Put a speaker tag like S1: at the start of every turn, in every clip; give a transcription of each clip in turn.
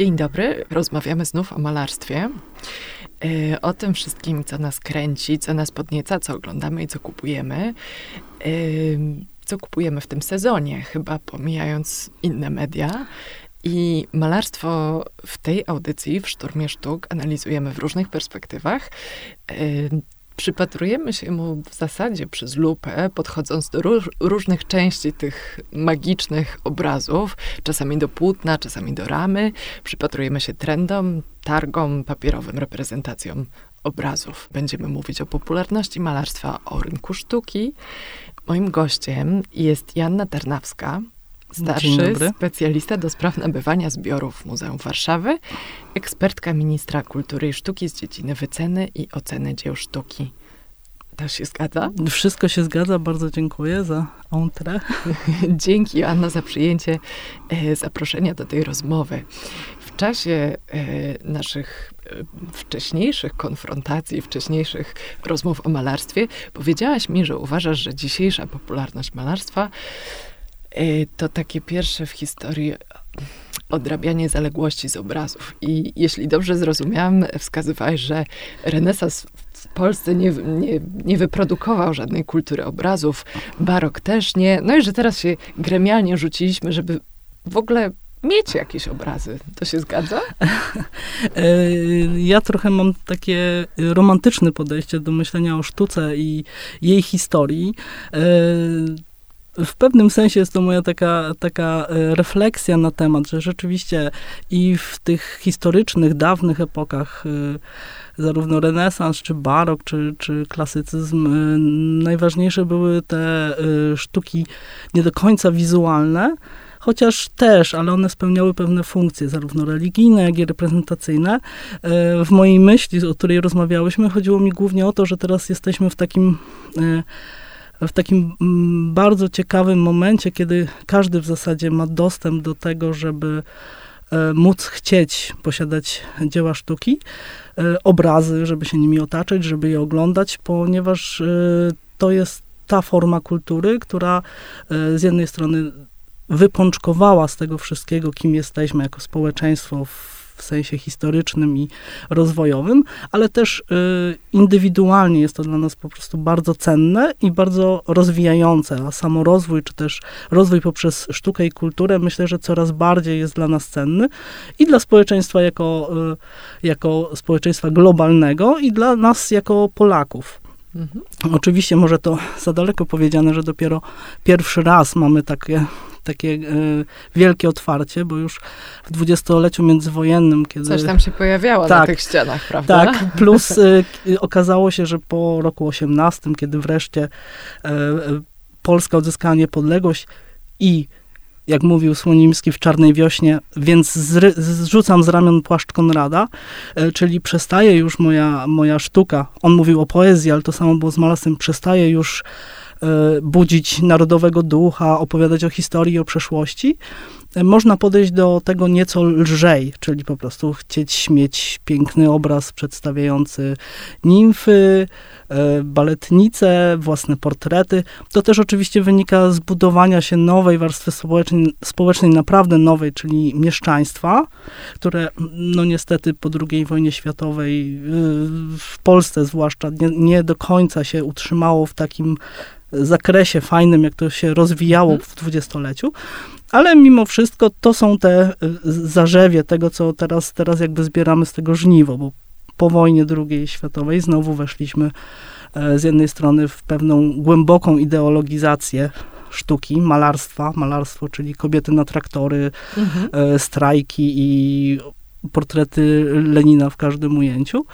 S1: Dzień dobry. Rozmawiamy znów o malarstwie. E, o tym wszystkim, co nas kręci, co nas podnieca, co oglądamy i co kupujemy. E, co kupujemy w tym sezonie, chyba pomijając inne media. I malarstwo w tej audycji, w Szturmie Sztuk, analizujemy w różnych perspektywach. Przypatrujemy się mu w zasadzie przez lupę, podchodząc do róż, różnych części tych magicznych obrazów, czasami do płótna, czasami do ramy. Przypatrujemy się trendom, targom, papierowym reprezentacjom obrazów. Będziemy mówić o popularności malarstwa, o rynku sztuki. Moim gościem jest Janna Ternawska, starszy specjalista do spraw nabywania zbiorów Muzeum Warszawy, ekspertka ministra kultury i sztuki z dziedziny wyceny i oceny dzieł sztuki. To się zgadza?
S2: Wszystko się zgadza, bardzo dziękuję za entrę.
S1: Dzięki Anna za przyjęcie e, zaproszenia do tej rozmowy. W czasie e, naszych e, wcześniejszych konfrontacji, wcześniejszych rozmów o malarstwie, powiedziałaś mi, że uważasz, że dzisiejsza popularność malarstwa to takie pierwsze w historii odrabianie zaległości z obrazów. I jeśli dobrze zrozumiałam, wskazywałeś, że renesans w Polsce nie, nie, nie wyprodukował żadnej kultury obrazów, barok też nie. No i że teraz się gremialnie rzuciliśmy, żeby w ogóle mieć jakieś obrazy. To się zgadza?
S2: E, ja trochę mam takie romantyczne podejście do myślenia o sztuce i jej historii. W pewnym sensie jest to moja taka, taka e, refleksja na temat, że rzeczywiście i w tych historycznych, dawnych epokach, e, zarówno renesans, czy barok, czy, czy klasycyzm, e, najważniejsze były te sztuki nie do końca wizualne, chociaż też, ale one spełniały pewne funkcje, zarówno religijne, jak i reprezentacyjne. W mojej myśli, o której rozmawiałyśmy, chodziło mi głównie o to, że teraz jesteśmy w takim w takim mm, bardzo ciekawym momencie, kiedy każdy w zasadzie ma dostęp do tego, żeby e, móc chcieć posiadać dzieła sztuki, e, obrazy, żeby się nimi otaczać, żeby je oglądać, ponieważ e, to jest ta forma kultury, która z jednej strony wypączkowała z tego wszystkiego, kim jesteśmy jako społeczeństwo w w sensie historycznym i rozwojowym, ale też y, indywidualnie jest to dla nas po prostu bardzo cenne i bardzo rozwijające, a samorozwój, czy też rozwój poprzez sztukę i kulturę, myślę, że coraz bardziej jest dla nas cenny i dla społeczeństwa jako, y, jako społeczeństwa globalnego i dla nas jako Polaków. Mhm. Oczywiście może to za daleko powiedziane, że dopiero pierwszy raz mamy takie takie e, wielkie otwarcie, bo już w dwudziestoleciu międzywojennym, kiedy...
S1: Coś tam się pojawiało tak, na tych ścianach, prawda?
S2: Tak, plus e, okazało się, że po roku 18, kiedy wreszcie e, Polska odzyskała niepodległość i jak mówił Słonimski w Czarnej Wiośnie, więc zrzucam z ramion płaszcz Konrada, czyli przestaje już moja, moja sztuka. On mówił o poezji, ale to samo było z malarstwem. Przestaje już E, budzić narodowego ducha, opowiadać o historii, o przeszłości, e, można podejść do tego nieco lżej, czyli po prostu chcieć mieć piękny obraz przedstawiający nimfy, e, baletnice, własne portrety. To też oczywiście wynika z budowania się nowej warstwy społecznej, społecznej naprawdę nowej, czyli mieszczaństwa, które no niestety po II wojnie światowej w Polsce zwłaszcza nie, nie do końca się utrzymało w takim zakresie fajnym, jak to się rozwijało mhm. w dwudziestoleciu, ale mimo wszystko to są te y, zarzewie tego, co teraz, teraz jakby zbieramy z tego żniwo, bo po wojnie II światowej znowu weszliśmy e, z jednej strony w pewną głęboką ideologizację sztuki, malarstwa, malarstwo, czyli kobiety na traktory, mhm. E, strajki i portrety Lenina w każdym ujęciu.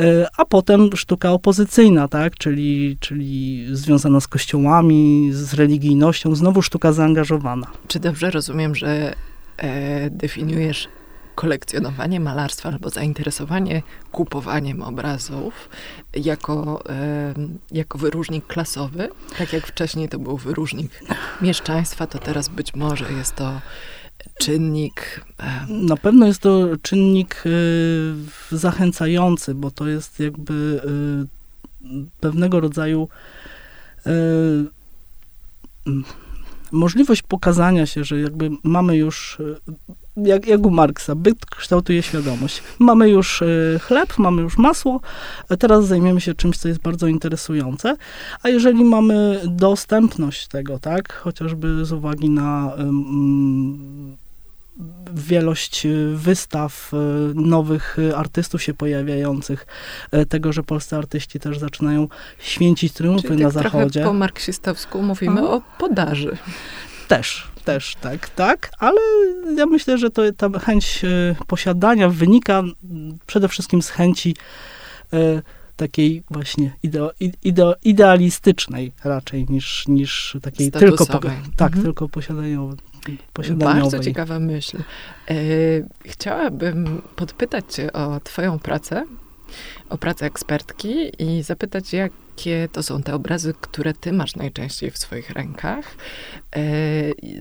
S2: E, a potem sztuka opozycyjna, tak, czyli, czyli związana z kościołami, z religijnością, znowu sztuka zaangażowana.
S1: Czy dobrze rozumiem, że e, definiujesz kolekcjonowanie malarstwa albo zainteresowanie kupowaniem obrazów jako, e, jako wyróżnik klasowy, tak jak wcześniej to był wyróżnik mieszczaństwa, to teraz być może jest to czynnik?
S2: E, Na pewno jest to czynnik y, zachęcający, bo to jest jakby y, pewnego rodzaju możliwość pokazania się, że jakby mamy już jak, jak u Marksa, byt kształtuje świadomość. Mamy już y, chleb, mamy już masło, teraz zajmiemy się czymś, co jest bardzo interesujące. A jeżeli mamy dostępność tego, tak, chociażby z uwagi na wielość wystaw nowych artystów się pojawiających, tego, że polscy artyści też zaczynają święcić triumfy
S1: Czyli
S2: na
S1: tak
S2: zachodzie.
S1: po marksistowsku mówimy Aha. o podaży.
S2: Też, też tak, tak, ale ja myślę, że to ta chęć e, posiadania wynika przede wszystkim z chęci e, takiej właśnie ideo, ideo, idealistycznej raczej niż, niż takiej tylko, po, tak, mhm. tylko posiadaniowej.
S1: Bardzo ciekawa myśl. E, chciałabym podpytać cię o twoją pracę, o pracę ekspertki i zapytać, jak jakie to są te obrazy, które ty masz najczęściej w swoich rękach? E,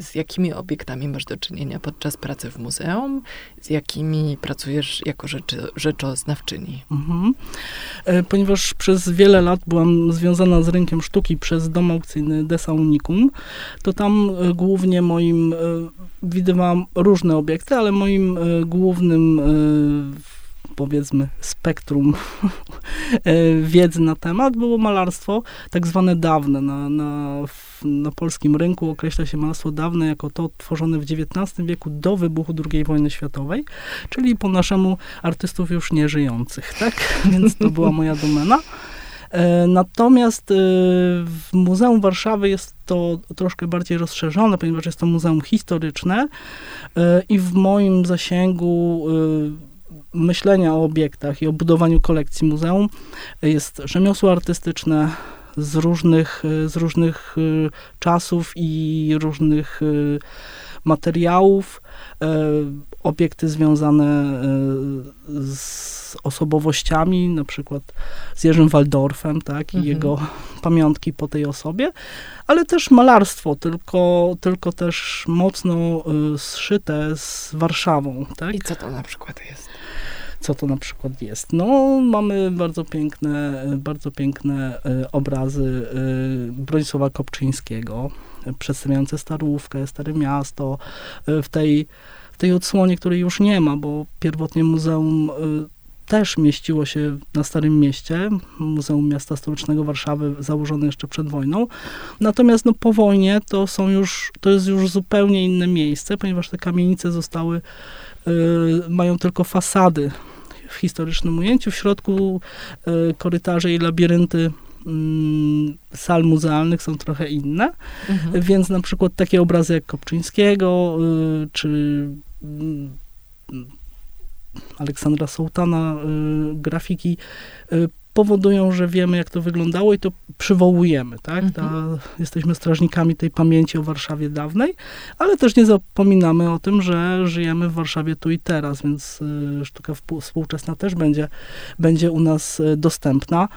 S1: z jakimi obiektami masz do czynienia podczas pracy w muzeum? Z jakimi pracujesz jako rzeczy, rzeczoznawczyni? Mhm.
S2: E, ponieważ przez wiele lat byłam związana z rynkiem sztuki przez dom aukcyjny Desa Unicum, to tam e, głównie moim, widywałam różne obiekty, ale moim głównym powiedzmy spektrum e, wiedzy na temat było malarstwo tak zwane dawne. Na, na, na polskim rynku określa się malarstwo dawne jako to tworzone w XIX wieku do wybuchu II wojny światowej, czyli po naszemu artystów już nieżyjących, tak? Więc to była moja domena. E, natomiast e, w Muzeum Warszawy jest to troszkę bardziej rozszerzone, ponieważ jest to muzeum historyczne i w moim zasięgu myślenia o obiektach i o budowaniu kolekcji muzeum jest rzemiosło artystyczne z różnych, z różnych y, czasów i różnych y, materiałów, e, obiekty związane z osobowościami, na przykład z Jerzym Waldorfem, tak, i mhm. jego pamiątki po tej osobie, ale też malarstwo, tylko, tylko też mocno zszyte z Warszawą, tak.
S1: I co to na przykład jest?
S2: Co to na przykład jest. No, mamy bardzo piękne, bardzo piękne obrazy Bronisława Kopczyńskiego, przedstawiające Starówkę, Stare Miasto, w tej, w tej odsłonie, której już nie ma, bo pierwotnie muzeum też mieściło się na Starym Mieście, Muzeum Miasta Stołecznego Warszawy, założone jeszcze przed wojną. Natomiast no, po wojnie to są już, to jest już zupełnie inne miejsce, ponieważ te kamienice zostały, y, mają tylko fasady w historycznym ujęciu. W środku y, korytarze i labirynty Mm, sal muzealnych są trochę inne, mhm. więc na przykład takie obrazy jak Kopczyńskiego, y, czy mm, Aleksandra Sołtana, y, grafiki powodują, że wiemy, jak to wyglądało i to przywołujemy, tak? Mhm. Ta, jesteśmy strażnikami tej pamięci o Warszawie dawnej, ale też nie zapominamy o tym, że żyjemy w Warszawie tu i teraz, więc sztuka współczesna też będzie, będzie u nas dostępna.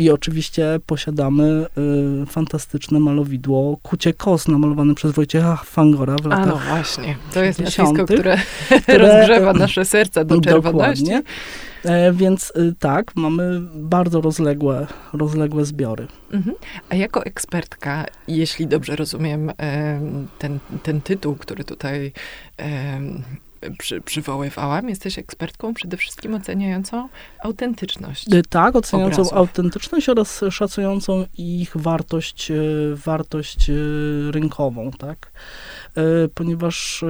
S2: I oczywiście posiadamy y, fantastyczne malowidło Kucie Kos, namalowane przez Wojciecha Fangora w latach
S1: A no właśnie, to jest nazwisko, które, które rozgrzewa nasze serca do czerwoności. Dokładnie.
S2: E, więc y, tak, mamy bardzo rozległe, rozległe zbiory. Mhm.
S1: A jako ekspertka, jeśli dobrze rozumiem ten, ten tytuł, który tutaj przy, przywoływałam. Jesteś ekspertką przede wszystkim oceniającą autentyczność.
S2: Y, tak, oceniającą obrazów. autentyczność oraz szacującą ich wartość, y, wartość y, rynkową, tak? Ponieważ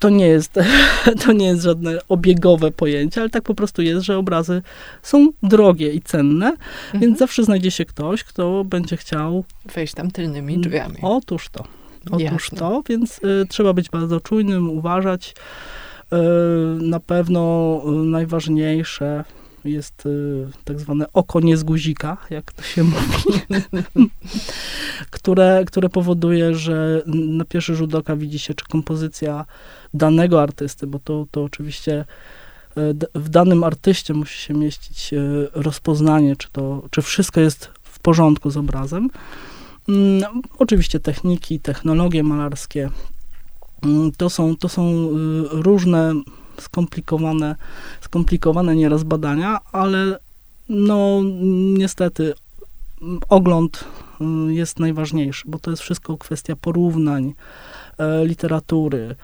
S2: to nie jest, to nie jest żadne obiegowe pojęcie, ale tak po prostu jest, że obrazy są drogie i cenne, mhm. więc zawsze znajdzie się ktoś, kto będzie chciał
S1: wejść tam tylnymi drzwiami.
S2: Otóż to. Otóż to, więc y, trzeba być bardzo czujnym, uważać. Y, na pewno y, najważniejsze jest y, tak zwane oko nie z guzika, jak to się mówi, które, które powoduje, że na pierwszy rzut oka widzi się, czy kompozycja danego artysty, bo to, to oczywiście y, w danym artyście musi się mieścić y, rozpoznanie, czy, to, czy wszystko jest w porządku z obrazem. Mm, oczywiście techniki, technologie malarskie. Mm, to są, to są y, różne skomplikowane, skomplikowane nieraz badania, ale no niestety mm, ogląd y, jest najważniejszy, bo to jest wszystko kwestia porównań, e, literatury,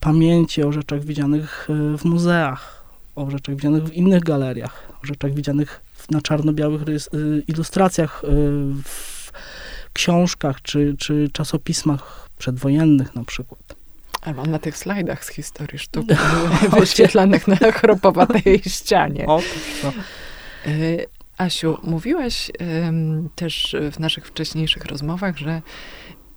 S2: pamięci o rzeczach widzianych w muzeach, o rzeczach widzianych w innych galeriach, o rzeczach widzianych na czarno-białych ilustracjach w książkach czy, czy czasopismach przedwojennych na przykład.
S1: Albo na tych slajdach z historii sztuki wyświetlanych na chropowatej ścianie.
S2: O, to,
S1: Y, Asiu, mówiłaś ym, też w naszych wcześniejszych rozmowach, że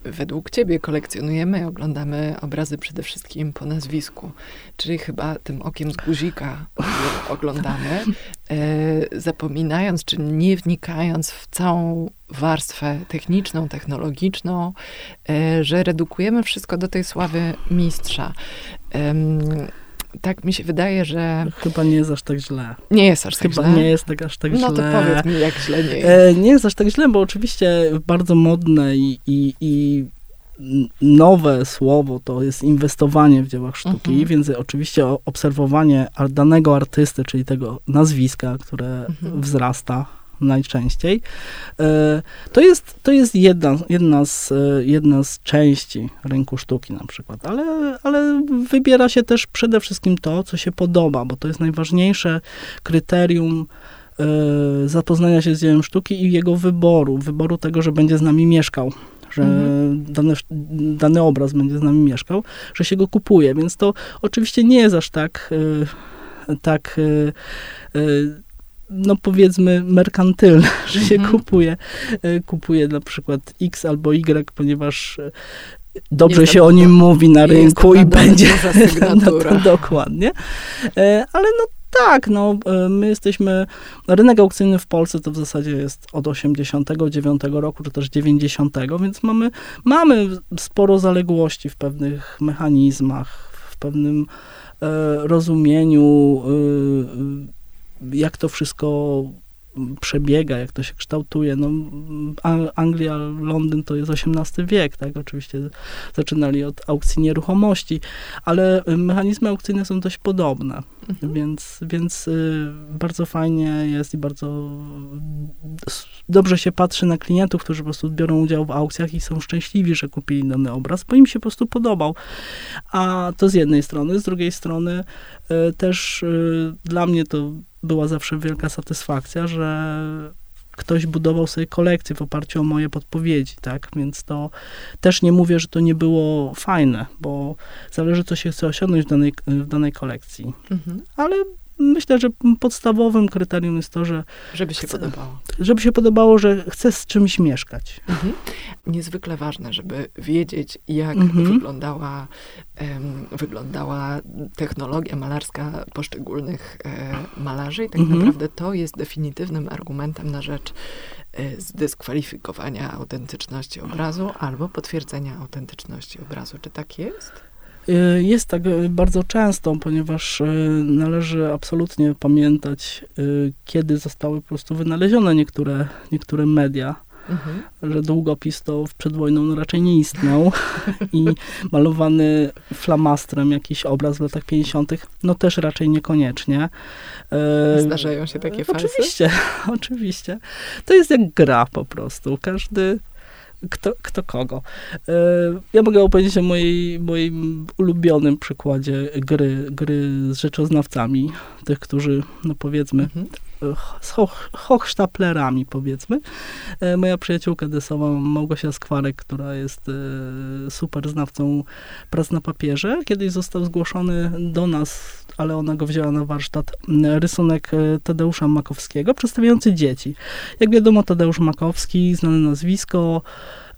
S1: według ciebie kolekcjonujemy, oglądamy obrazy przede wszystkim po nazwisku, czyli chyba tym okiem z guzika oglądamy, y, zapominając czy nie wnikając w całą warstwę techniczną, technologiczną, y, że redukujemy wszystko do tej sławy mistrza. Tak mi się wydaje, że
S2: chyba nie jest aż tak źle.
S1: nie jest aż tak
S2: chyba
S1: źle.
S2: nie jest tak aż tak
S1: no
S2: źle.
S1: to powiedz mi, jak źle nie jest.
S2: E, nie jest aż tak źle, bo oczywiście bardzo modne i, i, i nowe słowo to jest inwestowanie w dziełach sztuki,
S1: Mhm.
S2: więc oczywiście obserwowanie danego artysty, czyli tego nazwiska, które
S1: Mhm.
S2: wzrasta najczęściej, e, to jest, to jest jedna, jedna, z, e, jedna z części rynku sztuki na przykład, ale, ale wybiera się też przede wszystkim to, co się podoba, bo to jest najważniejsze kryterium e, zapoznania się z dziełem sztuki i jego wyboru, wyboru tego, że będzie z nami mieszkał, że
S1: Mhm.
S2: dany, dany obraz będzie z nami mieszkał, że się go kupuje, więc to oczywiście nie jest aż tak, tak no powiedzmy merkantylne, że się
S1: Mhm.
S2: kupuje, e, kupuje na przykład X albo Y, ponieważ e, dobrze
S1: Jest
S2: się o nim mówi na rynku i
S1: na
S2: będzie
S1: sygnatura.
S2: to dokładnie. E, Ale no tak, no my jesteśmy, rynek aukcyjny w Polsce to w zasadzie jest od 89 roku, czy też 90, więc mamy, mamy sporo zaległości w pewnych mechanizmach, w pewnym e, rozumieniu, e, jak to wszystko przebiega, jak to się kształtuje. No, Ang- Anglia, Londyn to jest XVIII wiek, tak? Oczywiście zaczynali od aukcji nieruchomości, ale y, mechanizmy aukcyjne są dość podobne,
S1: Mhm.
S2: więc, więc y, bardzo fajnie jest i bardzo dobrze się patrzy na klientów, którzy po prostu biorą udział w aukcjach i są szczęśliwi, że kupili dany obraz, bo im się po prostu podobał. A to z jednej strony, z drugiej strony y, też dla mnie to była zawsze wielka satysfakcja, że ktoś budował sobie kolekcję w oparciu o moje podpowiedzi, tak? Więc to też nie mówię, że to nie było fajne, bo zależy, co się chce osiągnąć w danej, w danej kolekcji.
S1: Mhm.
S2: Ale myślę, że podstawowym kryterium jest to, że
S1: Żeby się
S2: Chcę-
S1: podobało.
S2: żeby się podobało, że chcę z czymś mieszkać.
S1: Mhm. Niezwykle ważne, żeby wiedzieć, jak
S2: Mhm.
S1: wyglądała, em, wyglądała technologia malarska poszczególnych e, malarzy i tak
S2: Mhm.
S1: naprawdę to jest definitywnym argumentem na rzecz e, zdyskwalifikowania autentyczności obrazu albo potwierdzenia autentyczności obrazu. Czy tak jest?
S2: Y, Jest tak y, bardzo często, ponieważ y, należy absolutnie pamiętać, kiedy zostały po prostu wynalezione niektóre, niektóre media.
S1: Mhm.
S2: że długopis to przed wojną no raczej nie istniał i malowany flamastrem jakiś obraz w latach 50. no też raczej niekoniecznie.
S1: Zdarzają się takie falsy?
S2: Oczywiście, oczywiście. To jest jak gra po prostu. Każdy kto, kto kogo. E, Ja mogę opowiedzieć o mojej, moim ulubionym przykładzie gry, gry z rzeczoznawcami, tych, którzy, no powiedzmy,
S1: Mhm.
S2: z hoch, hochsztaplerami, powiedzmy. E, Moja przyjaciółka desowa Małgosia Skwarek, która jest e, super znawcą prac na papierze, kiedyś został zgłoszony do nas, ale ona go wzięła na warsztat, m, rysunek e, Tadeusza Makowskiego, przedstawiający dzieci. Jak wiadomo, Tadeusz Makowski, znane nazwisko,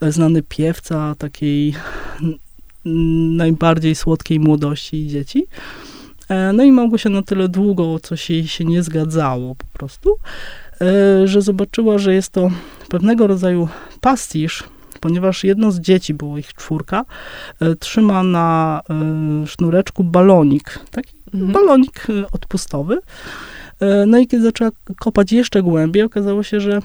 S2: e, znany piewca takiej najbardziej słodkiej młodości i dzieci. E, No i Małgosia na tyle długo coś jej się nie zgadzało po prostu, że zobaczyła, że jest to pewnego rodzaju pastisz, ponieważ jedno z dzieci, było ich czwórka, trzyma na sznureczku balonik, taki
S1: Mhm.
S2: balonik e, odpustowy. E, No i kiedy zaczęła kopać jeszcze głębiej, okazało się, że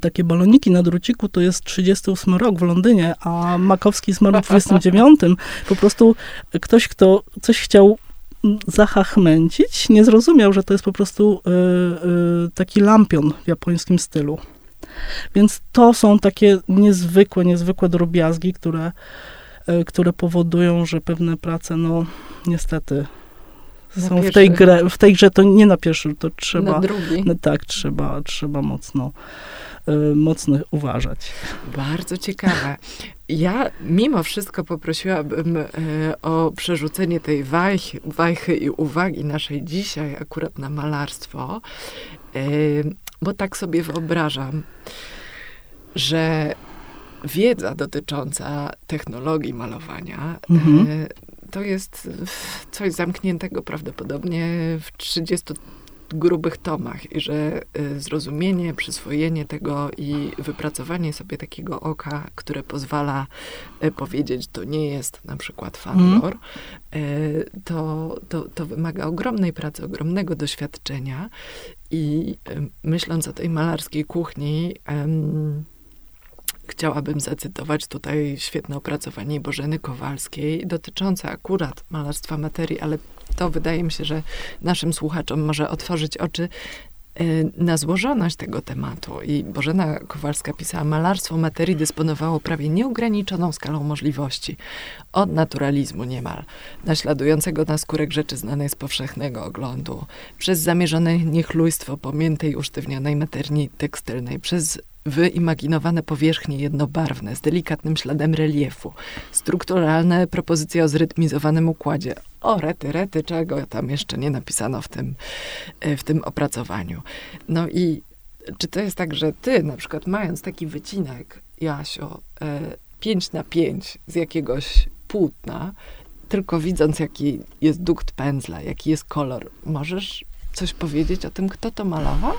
S2: takie baloniki na druciku to jest 38 rok w Londynie, a Makowski zmarł w 29. Po prostu ktoś, kto coś chciał zahachmęcić, nie zrozumiał, że to jest po prostu y, y, taki lampion w japońskim stylu. Więc to są takie niezwykłe, niezwykłe drobiazgi, które e, które powodują, że pewne prace, no niestety są w tej, grze, w tej grze, to nie na pierwszy, to trzeba,
S1: Na drugi.
S2: no tak, trzeba, trzeba mocno, e, mocno uważać.
S1: Bardzo ciekawe. Ja mimo wszystko poprosiłabym e, o przerzucenie tej wajchy, wajchy i uwagi naszej dzisiaj akurat na malarstwo, e, bo tak sobie wyobrażam, że wiedza dotycząca technologii malowania
S2: Mhm.
S1: E, to jest coś zamkniętego prawdopodobnie w 30 grubych tomach i że y, zrozumienie, przyswojenie tego i wypracowanie sobie takiego oka, które pozwala y, powiedzieć, to nie jest na przykład fanlor, y, to, to, to wymaga ogromnej pracy, ogromnego doświadczenia i myśląc o tej malarskiej kuchni, em, Chciałabym zacytować tutaj świetne opracowanie Bożeny Kowalskiej dotyczące akurat malarstwa materii, ale to wydaje mi się, że naszym słuchaczom może otworzyć oczy y, na złożoność tego tematu. I Bożena Kowalska pisała, malarstwo materii dysponowało prawie nieograniczoną skalą możliwości. Od naturalizmu niemal, naśladującego naskórek rzeczy znanej z powszechnego oglądu, przez zamierzone niechlujstwo pomiętej, usztywnionej materii tekstylnej, przez wyimaginowane powierzchnie jednobarwne z delikatnym śladem reliefu, strukturalne propozycje o zrytmizowanym układzie. O, rety, rety, czego tam jeszcze nie napisano w tym, e, w tym opracowaniu. No i czy to jest tak, że ty na przykład mając taki wycinek, Jasio, e, 5 na 5 z jakiegoś płótna, tylko widząc jaki jest dukt pędzla, jaki jest kolor, możesz coś powiedzieć o tym, kto to malował?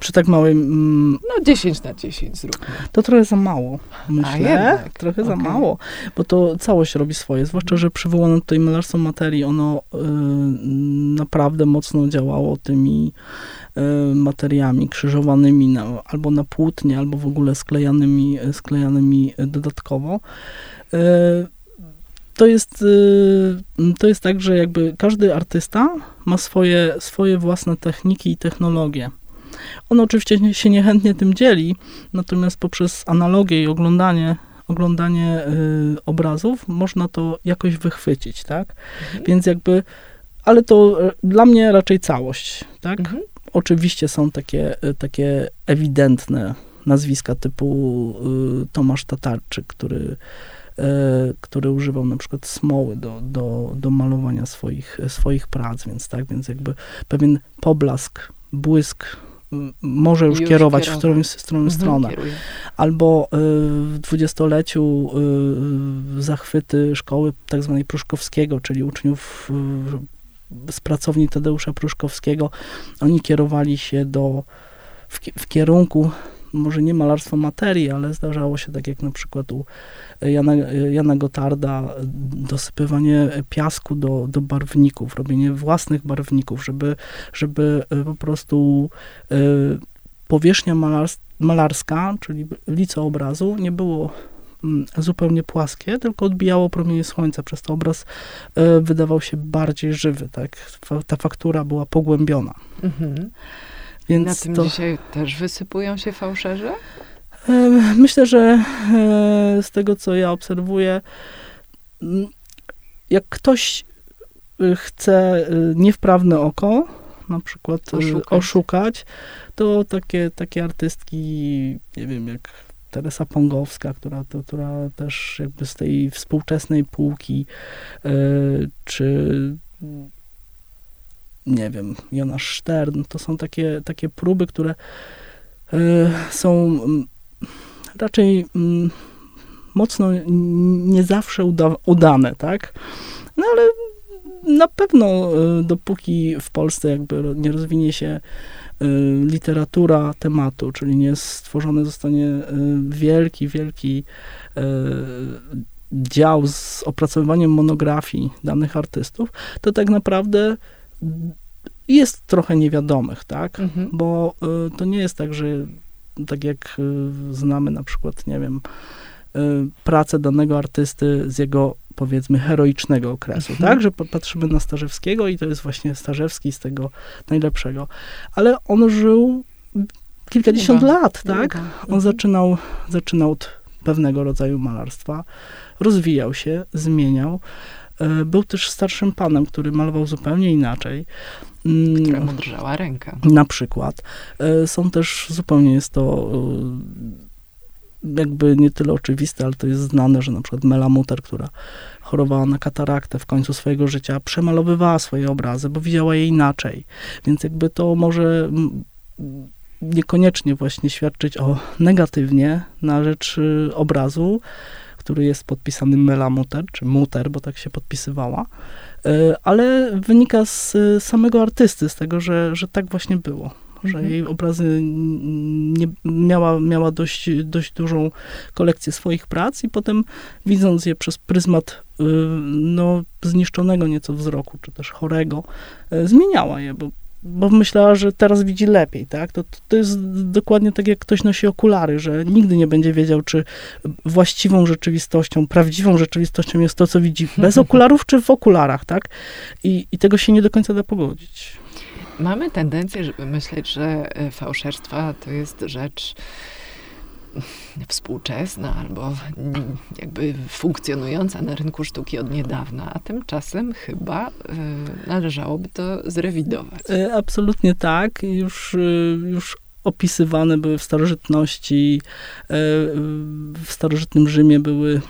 S2: Przy tak małej, mm,
S1: No 10 na 10 zróbmy.
S2: to trochę za mało, myślę.
S1: jednak,
S2: trochę za
S1: okej.
S2: mało, bo to całość robi swoje, zwłaszcza, że przywołano tutaj malarstwo materii, ono y, naprawdę mocno działało tymi y, materiami krzyżowanymi na, albo na płótnie, albo w ogóle sklejanymi, sklejanymi dodatkowo. Y, to jest, y, to jest tak, że jakby każdy artysta ma swoje, swoje własne techniki i technologie. On oczywiście się niechętnie tym dzieli, natomiast poprzez analogię i oglądanie, oglądanie y, obrazów można to jakoś wychwycić, tak?
S1: Mhm.
S2: Więc jakby, ale to y, dla mnie raczej całość, tak?
S1: Mhm.
S2: Oczywiście są takie, y, takie ewidentne nazwiska typu y, Tomasz Tatarczyk, który, y, który używał na przykład smoły do, do, do malowania swoich, swoich prac, więc tak, więc jakby pewien poblask, błysk może już,
S1: Już
S2: kierować w
S1: kierować.
S2: którąś, w którąś
S1: Mhm,
S2: stronę. Albo y, w dwudziestoleciu y, zachwyty szkoły tak zwanej Pruszkowskiego, czyli uczniów y, z pracowni Tadeusza Pruszkowskiego. Oni kierowali się do, w, w kierunku może nie malarstwo materii, ale zdarzało się tak jak na przykład u Jana, Jana Gotarda dosypywanie piasku do, do barwników, robienie własnych barwników, żeby, żeby po prostu powierzchnia malars- malarska, czyli lice obrazu, nie było mm, zupełnie płaskie, tylko odbijało promienie słońca, przez to obraz e, wydawał się bardziej żywy, tak? Ta faktura była pogłębiona.
S1: Mhm. Na
S2: Więc
S1: tym
S2: to,
S1: dzisiaj też wysypują się fałszerze?
S2: myślę, że e, z tego, co ja obserwuję, jak ktoś y, chce y, niewprawne oko, na przykład y,
S1: Oszukać.
S2: oszukać, to takie, takie artystki, nie wiem, jak Teresa Pongowska, która, to, która też jakby z tej współczesnej półki, czy nie wiem, Jonasz Stern, to są takie, takie próby, które y, są mm, raczej mm, mocno nie zawsze uda, udane, tak? No ale na pewno y, dopóki w Polsce jakby nie rozwinie się y, literatura tematu, czyli nie stworzony zostanie wielki, wielki dział z opracowywaniem monografii danych artystów, to tak naprawdę jest trochę niewiadomych, tak?
S1: Mhm.
S2: Bo y, to nie jest tak, że tak jak y, znamy na przykład, nie wiem, y, pracę danego artysty z jego powiedzmy heroicznego okresu,
S1: Mhm.
S2: tak? Że patrzymy na Starzewskiego i to jest właśnie Starzewski z tego najlepszego. Ale on żył kilkadziesiąt
S1: Długo.
S2: lat, tak?
S1: Długo.
S2: On
S1: Mhm.
S2: zaczynał, zaczynał od pewnego rodzaju malarstwa, rozwijał się, zmieniał. E, był też starszym panem, który malował zupełnie inaczej.
S1: Mm, Któremu drżała ręka.
S2: Na przykład. E, są też, zupełnie jest to e, jakby nie tyle oczywiste, ale to jest znane, że na przykład Mela Muter, która chorowała na kataraktę w końcu swojego życia, przemalowywała swoje obrazy, bo widziała je inaczej. Więc jakby to może niekoniecznie właśnie świadczyć o negatywnie na rzecz y, obrazu, który jest podpisany Mela Muter, czy Muter, bo tak się podpisywała, y, ale wynika z samego artysty, z tego, że, że tak właśnie było że mhm. jej obrazy nie, miała, miała dość, dość dużą kolekcję swoich prac i potem widząc je przez pryzmat y, no, zniszczonego nieco wzroku, czy też chorego, zmieniała je, bo bo myślała, że teraz widzi lepiej, tak? To, to jest dokładnie tak, jak ktoś nosi okulary, że nigdy nie będzie wiedział, czy właściwą rzeczywistością, prawdziwą rzeczywistością jest to, co widzi bez okularów, czy w okularach, tak? I, i tego się nie do końca da pogodzić.
S1: Mamy tendencję, żeby myśleć, że e, fałszerstwa to jest rzecz współczesna albo jakby funkcjonująca na rynku sztuki od niedawna, a tymczasem chyba y, należałoby to zrewidować.
S2: E, absolutnie tak. Już, y, już opisywane były w starożytności, e, w starożytnym Rzymie były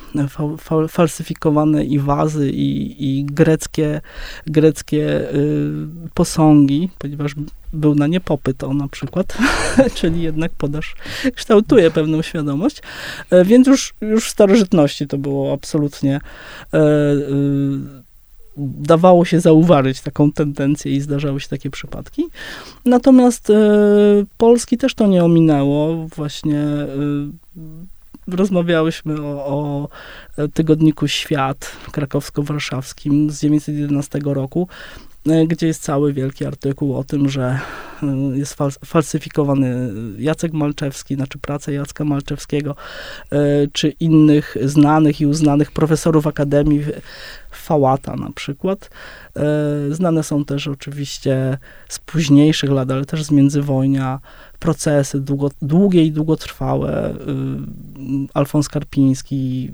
S2: falsyfikowane i wazy, i, i greckie, greckie y, posągi, ponieważ był na nie popyt o na przykład, czyli jednak podaż kształtuje pewną świadomość, e, więc już, już w starożytności to było absolutnie e, dawało się zauważyć taką tendencję i zdarzały się takie przypadki. Natomiast e, Polski też to nie ominęło. Właśnie e, rozmawiałyśmy o, o tygodniku Świat krakowsko-warszawskim z 1911 roku, e, gdzie jest cały wielki artykuł o tym, że e, jest falsyfikowany Jacek Malczewski, znaczy prace Jacka Malczewskiego, e, czy innych znanych i uznanych profesorów Akademii Fałata na przykład. Znane są też oczywiście z późniejszych lat, ale też z międzywojnia procesy długo, długie i długotrwałe. Y, Alfons Karpiński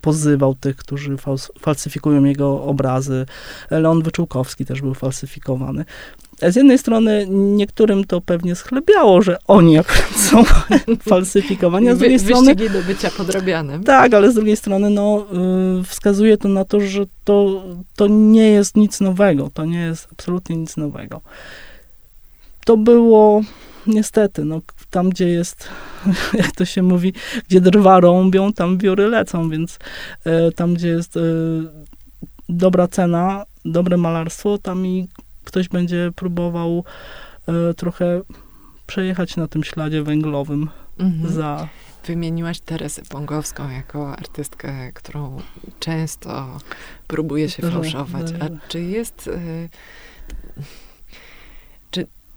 S2: pozywał tych, którzy falsyfikują jego obrazy. Leon Wyczółkowski też był falsyfikowany. Z jednej strony niektórym to pewnie schlebiało, że oni akurat są falsyfikowani, a z drugiej strony...
S1: do bycia podrobianym.
S2: Tak, ale z drugiej strony no, y, wskazuje to na to, że to, to nie jest nic nowego. To nie jest absolutnie nic nowego. To było niestety, no, tam gdzie jest, jak to się mówi, gdzie drwa rąbią, tam wiory lecą, więc e, tam gdzie jest e, dobra cena, dobre malarstwo, tam i ktoś będzie próbował e, trochę przejechać na tym śladzie węglowym mhm. za
S1: Wymieniłaś Teresę Pongowską jako artystkę, którą często próbuje się fałszować. A czy jest.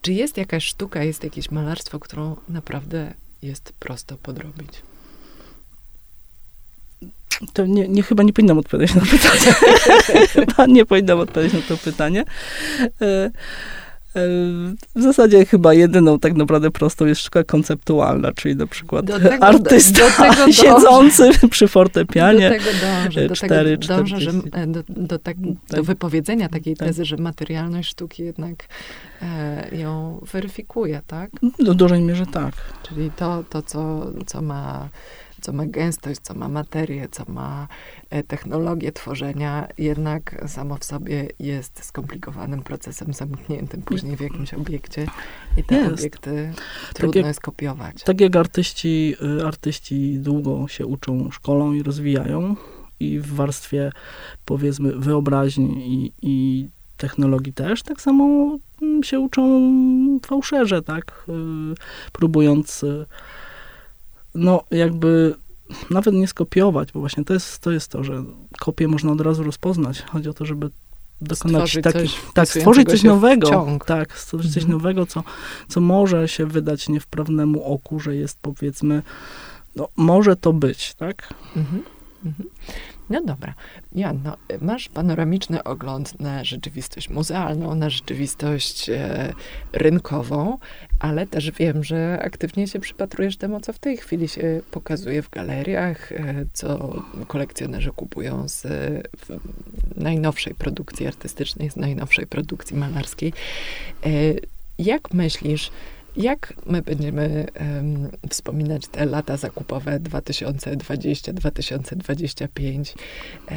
S1: Czy jest jakaś sztuka, jest jakieś malarstwo, którą naprawdę jest prosto podrobić?
S2: To nie, nie, chyba nie powinnam odpowiadać na pytanie. chyba nie powinnam odpowiedzieć na to pytanie. E, w zasadzie chyba jedyną tak naprawdę prostą jest sztuka konceptualna, czyli na przykład tego, artysta do, siedzący przy fortepianie.
S1: Do tego dążę, do tego dążę, że, do, do, tak, do tak. wypowiedzenia takiej tak. tezy, że materialność sztuki jednak e, ją weryfikuje, tak?
S2: Do dużej mierze tak.
S1: Czyli to, to co, co ma co ma gęstość, co ma materię, co ma e, technologię tworzenia, jednak samo w sobie jest skomplikowanym procesem zamkniętym później w jakimś obiekcie i te jest. obiekty tak trudno tak jak, jest kopiować.
S2: Tak jak artyści, y, artyści długo się uczą szkolą i rozwijają i w warstwie powiedzmy wyobraźni i, i technologii też, tak samo mm, się uczą fałszerze, tak, y, próbując y, no jakby nawet nie skopiować, bo właśnie to jest to, jest to że kopię można od razu rozpoznać. Chodzi o to, żeby dokonać stworzyć taki, coś, tak, stworzyć coś nowego, tak, stworzyć mhm. coś nowego, co, co może się wydać niewprawnemu oku, że jest powiedzmy, no może to być, tak? Mhm.
S1: Mhm. No dobra. Janno, masz panoramiczny ogląd na rzeczywistość muzealną, na rzeczywistość e, rynkową, ale też wiem, że aktywnie się przypatrujesz temu, co w tej chwili się pokazuje w galeriach, e, co kolekcjonerzy kupują z w, najnowszej produkcji artystycznej, z najnowszej produkcji malarskiej. E, jak myślisz, jak my będziemy um, wspominać te lata zakupowe 2020-2025? E,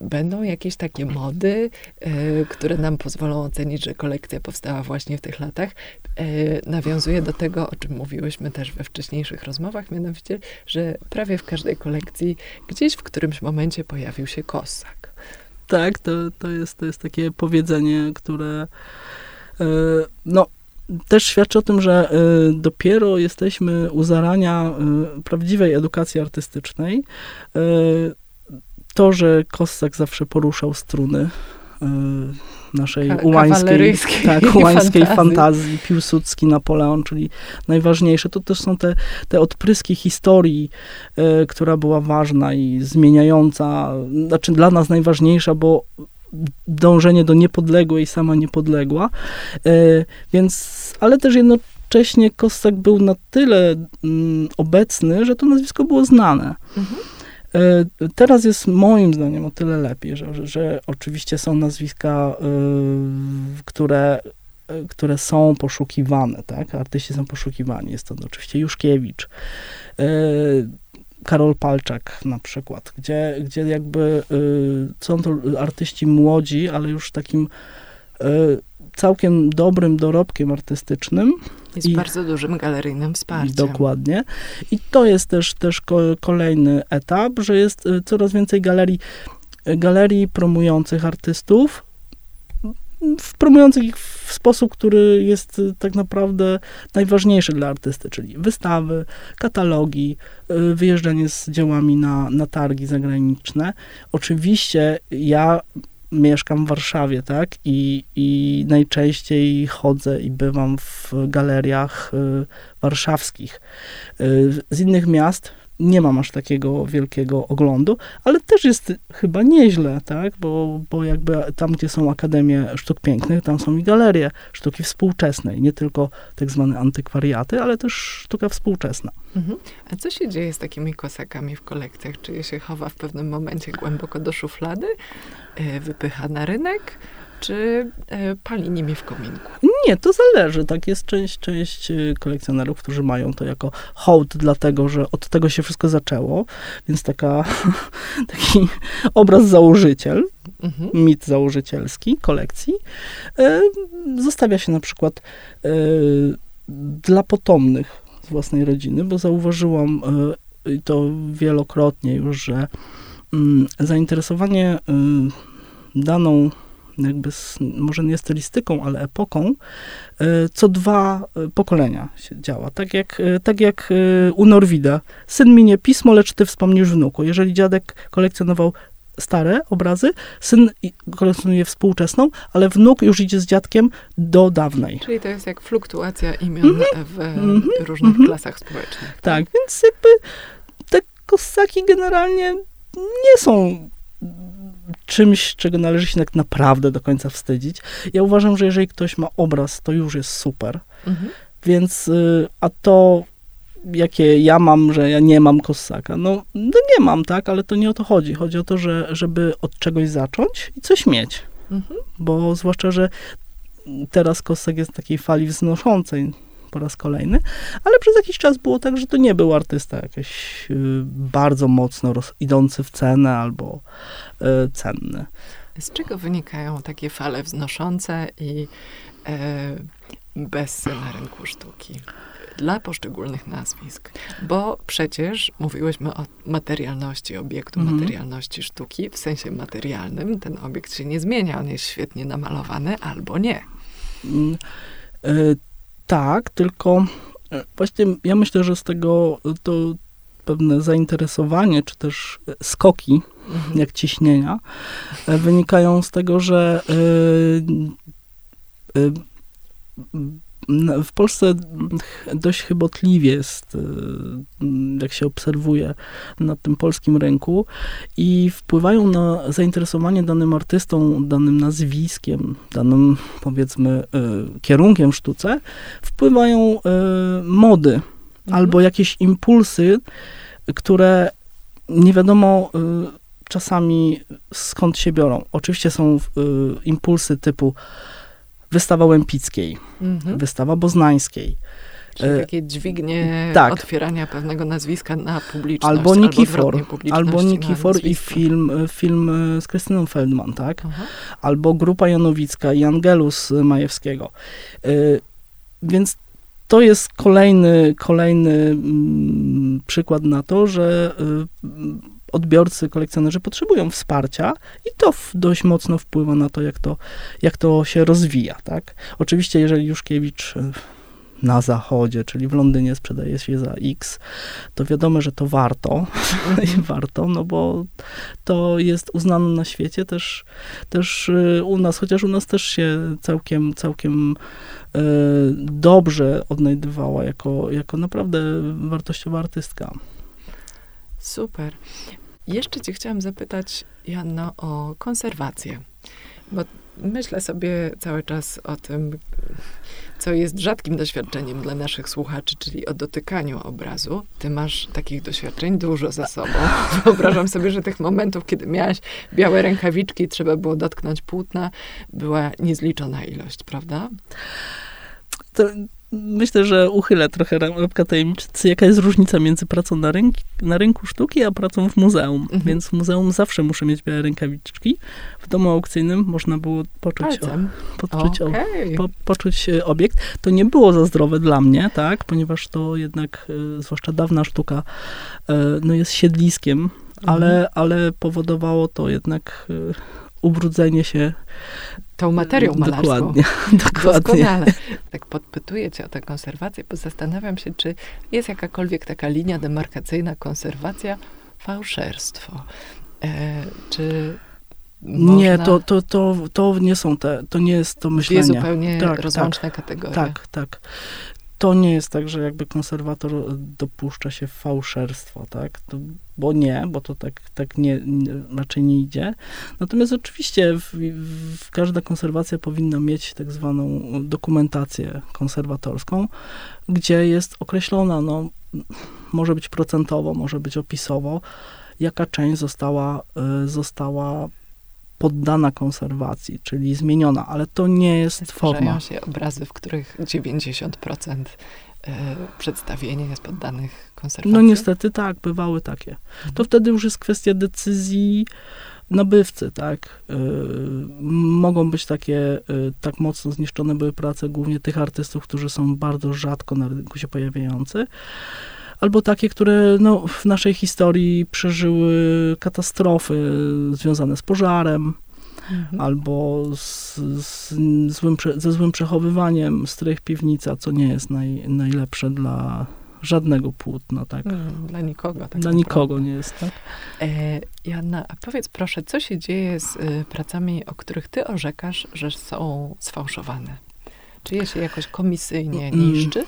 S1: będą jakieś takie mody, e, które nam pozwolą ocenić, że kolekcja powstała właśnie w tych latach? E, nawiązuje do tego, o czym mówiłyśmy też we wcześniejszych rozmowach, mianowicie, że prawie w każdej kolekcji gdzieś w którymś momencie pojawił się kossak.
S2: Tak, to, to, jest, to jest takie powiedzenie, które e, no, też świadczy o tym, że y, dopiero jesteśmy u zarania y, prawdziwej edukacji artystycznej. Y, to, że Kossak zawsze poruszał struny naszej Ka ułańskiej, tak, ułańskiej fantazji. fantazji, Piłsudski, Napoleon, czyli najważniejsze. To też są te, te odpryski historii, która była ważna i zmieniająca, znaczy dla nas najważniejsza, bo dążenie do niepodległej, sama niepodległa. E, więc, ale też jednocześnie Kossak był na tyle mm, obecny, że to nazwisko było znane. Mhm. E, teraz jest moim zdaniem o tyle lepiej, że, że, że oczywiście są nazwiska, e, które które są poszukiwane, tak? Artyści są poszukiwani. Jest to oczywiście Juszkiewicz, Karol Palczak na przykład, gdzie, gdzie jakby y, są to artyści młodzi, ale już takim y, całkiem dobrym dorobkiem artystycznym.
S1: Jest I, bardzo dużym galeryjnym wsparciem.
S2: Dokładnie. I to jest też, też kolejny etap, że jest y, coraz więcej galerii, galerii promujących artystów, promujących ich w sposób, który jest y, tak naprawdę najważniejszy dla artysty, czyli wystawy, katalogi, y, wyjeżdżanie z dziełami na, na targi zagraniczne. Oczywiście ja mieszkam w Warszawie, tak? I, I najczęściej chodzę i bywam w galeriach y, warszawskich. Z innych miast nie mam aż takiego wielkiego oglądu, ale też jest chyba nieźle, tak? Bo, bo jakby tam, gdzie są akademie sztuk pięknych, tam są i galerie sztuki współczesnej, nie tylko tak zwane antykwariaty, ale też sztuka współczesna.
S1: Mhm. A co się dzieje z takimi kosakami w kolekcjach? Czy je się chowa w pewnym momencie głęboko do szuflady, e, wypycha na rynek? Czy e, pali nimi w kominku?
S2: Nie, to zależy. Tak jest część, część e, kolekcjonerów, którzy mają to jako hołd, dlatego że od tego się wszystko zaczęło, więc taka, taki obraz założyciel, mhm. mit założycielski kolekcji, e, zostawia się na przykład dla potomnych z własnej rodziny, bo zauważyłam to wielokrotnie już, że mm, zainteresowanie daną jakby z, może nie stylistyką, ale epoką, e, co dwa e, pokolenia się działa. Tak jak, e, tak jak u Norwida. Syn minie pismo, lecz ty wspomnisz wnuku. Jeżeli dziadek kolekcjonował stare obrazy, syn kolekcjonuje współczesną, ale wnuk już idzie z dziadkiem do dawnej.
S1: Czyli to jest jak fluktuacja imion mm -hmm. w mm -hmm. różnych mm -hmm. klasach społecznych. Tak?
S2: tak, więc jakby te kosaki generalnie nie są czymś, czego należy się tak naprawdę do końca wstydzić. Ja uważam, że jeżeli ktoś ma obraz, to już jest super. Mhm. Więc, y, a to, jakie ja mam, że ja nie mam kossaka, no, no nie mam, tak, ale to nie o to chodzi. Chodzi o to, że, żeby od czegoś zacząć i coś mieć. Mhm. Bo zwłaszcza, że teraz kossak jest takiej fali wznoszącej po raz kolejny, ale przez jakiś czas było tak, że to nie był artysta jakiś y, bardzo mocno roz, idący w cenę albo y, cenny.
S1: Z czego wynikają takie fale wznoszące i e, bezsy na rynku sztuki? Dla poszczególnych nazwisk. Bo przecież mówiłyśmy o materialności obiektu, mm -hmm. materialności sztuki. W sensie materialnym ten obiekt się nie zmienia. On jest świetnie namalowany albo nie. Mm,
S2: y tak, tylko e, właśnie ja myślę, że z tego to pewne zainteresowanie, czy też skoki, mhm. jak ciśnienia, e, wynikają z tego, że y, y, w Polsce dość chybotliwie jest, jak się obserwuje na tym polskim rynku i wpływają na zainteresowanie danym artystą, danym nazwiskiem, danym powiedzmy kierunkiem sztuce, wpływają mody mhm. albo jakieś impulsy, które nie wiadomo czasami skąd się biorą. Oczywiście są impulsy typu wystawa Łępickiej, mhm. wystawa Boznańskiej.
S1: Czyli e, takie dźwignie tak. otwierania pewnego nazwiska na publiczność.
S2: Albo Nikifor, albo, albo Nikifor i film, film e, z Krystyną Feldman, tak? Aha. Albo Grupa Janowicka i Angelus Majewskiego. E, więc to jest kolejny, kolejny mm, przykład na to, że odbiorcy, kolekcjonerzy potrzebują wsparcia i to dość mocno wpływa na to, jak to, jak to się rozwija, tak? Oczywiście, jeżeli Juszkiewicz e, na zachodzie, czyli w Londynie sprzedaje się za X, to wiadomo, że to warto, warto, no bo to jest uznane na świecie też, też e, u nas, chociaż u nas też się całkiem, całkiem e, dobrze odnajdywała jako, jako naprawdę wartościowa artystka.
S1: Super. Jeszcze cię chciałam zapytać, Janno, o konserwację. Bo myślę sobie cały czas o tym, co jest rzadkim doświadczeniem dla naszych słuchaczy, czyli o dotykaniu obrazu. Ty masz takich doświadczeń dużo za sobą. Wyobrażam sobie, że tych momentów, kiedy miałaś białe rękawiczki trzeba było dotknąć płótna, była niezliczona ilość, prawda?
S2: To myślę, że uchylę trochę rąbka tajemnicy, jaka jest różnica między pracą na, rynk, na rynku sztuki, a pracą w muzeum. Mhm. Więc w muzeum zawsze muszę mieć białe rękawiczki. W domu aukcyjnym można było poczuć, o, poczuć, okay. o, po, poczuć e, obiekt. To nie było za zdrowe dla mnie, tak, ponieważ to jednak, e, zwłaszcza dawna sztuka, e, no jest siedliskiem, mhm. ale, ale powodowało to jednak ubrudzenie się
S1: tą materią malarską.
S2: Dokładnie, dokładnie.
S1: Doskonale. Tak podpytuję cię o tę konserwację, bo zastanawiam się, czy jest jakakolwiek taka linia demarkacyjna, konserwacja, fałszerstwo. E, czy można...
S2: Nie, to, to, to, to nie są te, to nie jest to myślenie.
S1: Dwie zupełnie tak, rozłączne
S2: tak,
S1: kategorie.
S2: Tak, tak to nie jest tak, że jakby konserwator dopuszcza się fałszerstwa, tak? To, bo nie, bo to tak, tak nie, raczej nie idzie. Natomiast oczywiście w, w, każda konserwacja powinna mieć tak zwaną dokumentację konserwatorską, gdzie jest określona, no, może być procentowo, może być opisowo, jaka część została, y, została poddana konserwacji, czyli zmieniona, ale to nie jest
S1: Zdarzają
S2: forma.
S1: się obrazy, w których 90% e, przedstawienia jest poddanych konserwacji?
S2: No niestety tak, bywały takie. Mhm. To wtedy już jest kwestia decyzji nabywcy, tak. Y, mogą być takie, y, tak mocno zniszczone były prace głównie tych artystów, którzy są bardzo rzadko na rynku się pojawiający albo takie, które no, w naszej historii przeżyły katastrofy związane z pożarem, mhm. albo z, z złym, ze złym przechowywaniem strych piwnica, co nie jest naj, najlepsze dla żadnego płótna, tak?
S1: Mm, dla nikogo. Tak
S2: dla nikogo nie jest, tak?
S1: E, Janna, a powiedz proszę, co się dzieje z y, pracami, o których ty orzekasz, że są sfałszowane? Czy je się jakoś komisyjnie mm, niszczy?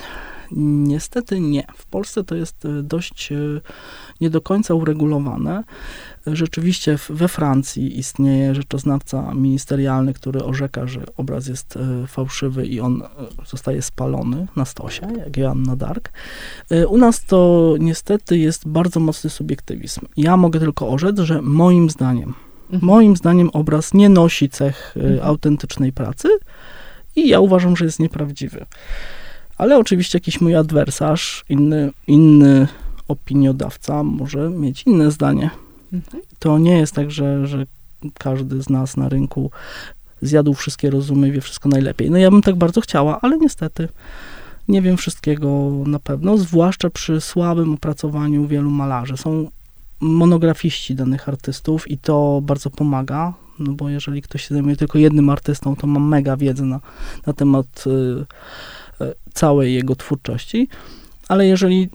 S2: Niestety nie. W Polsce to jest e, dość e, nie do końca uregulowane. Rzeczywiście we Francji istnieje rzeczoznawca ministerialny, który orzeka, że obraz jest e, fałszywy i on zostaje spalony na stosie, jak Joanna Dark. U nas to niestety jest bardzo mocny subiektywizm. Ja mogę tylko orzec, że moim zdaniem, mhm. moim zdaniem obraz nie nosi cech mhm. autentycznej pracy i ja uważam, że jest nieprawdziwy. Ale oczywiście jakiś mój adwersarz, inny, inny opiniodawca może mieć inne zdanie. Mhm. To nie jest tak, że, że każdy z nas na rynku zjadł wszystkie rozumy, wie wszystko najlepiej. No ja bym tak bardzo chciała, ale niestety nie wiem wszystkiego na pewno, zwłaszcza przy słabym opracowaniu wielu malarzy. Są monografiści danych artystów i to bardzo pomaga, no bo jeżeli ktoś się zajmuje tylko jednym artystą, to ma mega wiedzę na, na temat y, całej jego twórczości, ale jeżeli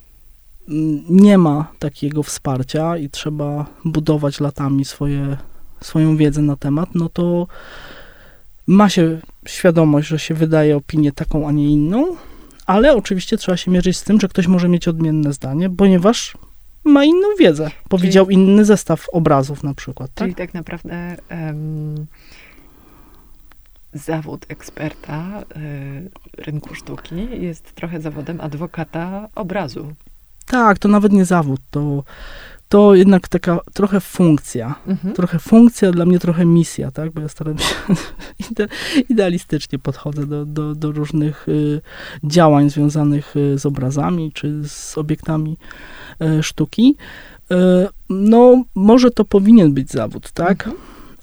S2: nie ma takiego wsparcia i trzeba budować latami swoje, swoją wiedzę na temat, no to ma się świadomość, że się wydaje opinię taką, a nie inną, ale oczywiście trzeba się mierzyć z tym, że ktoś może mieć odmienne zdanie, ponieważ ma inną wiedzę. Powiedział Czyli... inny zestaw obrazów na przykład.
S1: Czyli tak, tak naprawdę um, zawód eksperta y, rynku sztuki jest trochę zawodem adwokata obrazu.
S2: Tak, to nawet nie zawód, to, to jednak taka trochę funkcja. Mhm. Trochę funkcja, dla mnie trochę misja, tak? Bo ja staram się ide, idealistycznie podchodzę do, do, do różnych y, działań związanych y, z obrazami czy z obiektami y, sztuki. Y, no, może to powinien być zawód, tak? Mhm.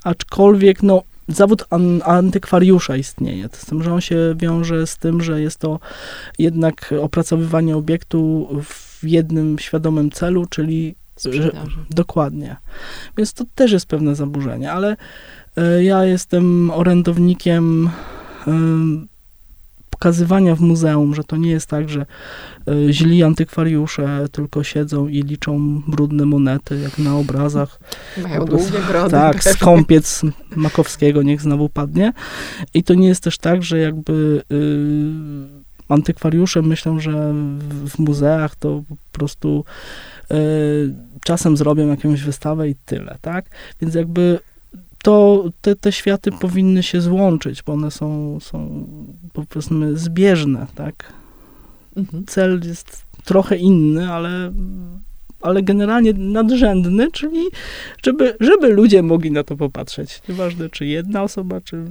S2: Aczkolwiek, no, zawód an, antykwariusza istnieje. Z tym, że on się wiąże z tym, że jest to jednak opracowywanie obiektu w jednym świadomym celu, czyli że, dokładnie. Więc to też jest pewne zaburzenie, ale y, ja jestem orędownikiem y, pokazywania w muzeum, że to nie jest tak, że y, źli antykwariusze tylko siedzą i liczą brudne monety, jak na obrazach.
S1: Mają długie brody.
S2: Tak, skąpiec Makowskiego niech znowu padnie. I to nie jest też tak, że jakby y, antykwariusze myślą, że w, w muzeach to po prostu y, czasem zrobią jakąś wystawę i tyle, tak? Więc jakby to te, te światy powinny się złączyć, bo one są, są powiedzmy zbieżne, tak? Mhm. Cel jest trochę inny, ale, ale generalnie nadrzędny, czyli żeby, żeby ludzie mogli na to popatrzeć. Nieważne, czy jedna osoba, czy,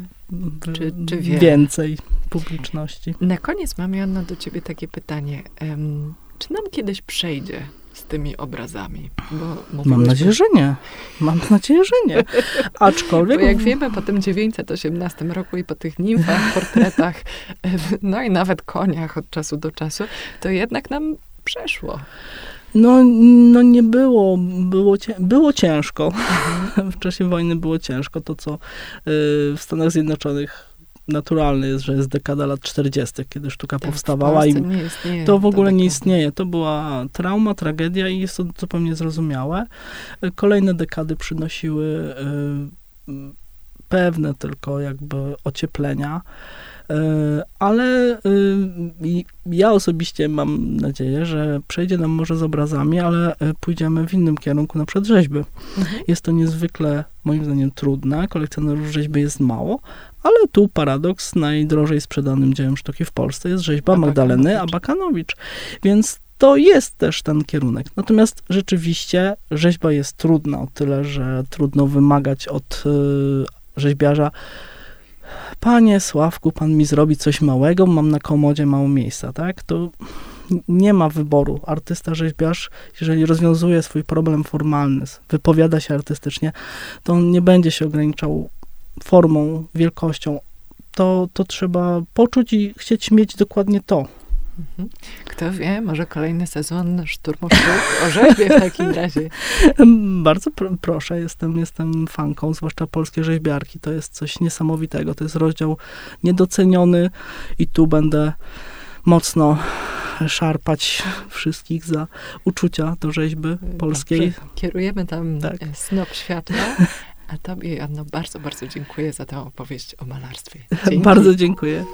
S2: czy, czy więcej publiczności.
S1: Na koniec mam, Joanna, do ciebie takie pytanie. Um, czy nam kiedyś przejdzie z tymi obrazami.
S2: Mam nadzieję, że nie. Mam nadzieję, że nie. Aczkolwiek...
S1: Bo jak wiemy, po tym 918 roku i po tych nimfach, portretach, no i nawet koniach od czasu do czasu, to jednak nam przeszło.
S2: No, no nie było, było, było ciężko. Mhm. W czasie wojny było ciężko. To, co y, w Stanach Zjednoczonych naturalne jest, że jest dekada lat 40., kiedy sztuka tak, powstawała i to w ogóle nie istnieje. To była trauma, tragedia i jest to zupełnie zrozumiałe. Kolejne dekady przynosiły y, pewne tylko jakby ocieplenia. Y, ale y, ja osobiście mam nadzieję, że przejdzie nam może z obrazami, ale pójdziemy w innym kierunku, na przykład rzeźby. Mhm. Jest to niezwykle, moim zdaniem, trudne. Kolekcjonerów rzeźby jest mało, ale tu paradoks, najdrożej sprzedanym dziełem sztuki w Polsce jest rzeźba Magdaleny Abakanowicz. Więc to jest też ten kierunek. Natomiast rzeczywiście rzeźba jest trudna o tyle, że trudno wymagać od y, rzeźbiarza Panie Sławku, pan mi zrobi coś małego, mam na komodzie mało miejsca, tak? To nie ma wyboru. Artysta, rzeźbiarz, jeżeli rozwiązuje swój problem formalny, wypowiada się artystycznie, to on nie będzie się ograniczał formą, wielkością, to, to trzeba poczuć i chcieć mieć dokładnie to.
S1: Mhm. Kto wie, może kolejny sezon Szturmu orzeźbie w takim razie.
S2: Bardzo pr proszę, jestem, jestem fanką, zwłaszcza polskie rzeźbiarki. To jest coś niesamowitego. To jest rozdział niedoceniony i tu będę mocno szarpać wszystkich za uczucia do rzeźby polskiej. Dobrze.
S1: Kierujemy tam tak. snop światła. A tobie, Anno, bardzo, bardzo dziękuję za tę opowieść o malarstwie.
S2: Dzięki. Bardzo dziękuję.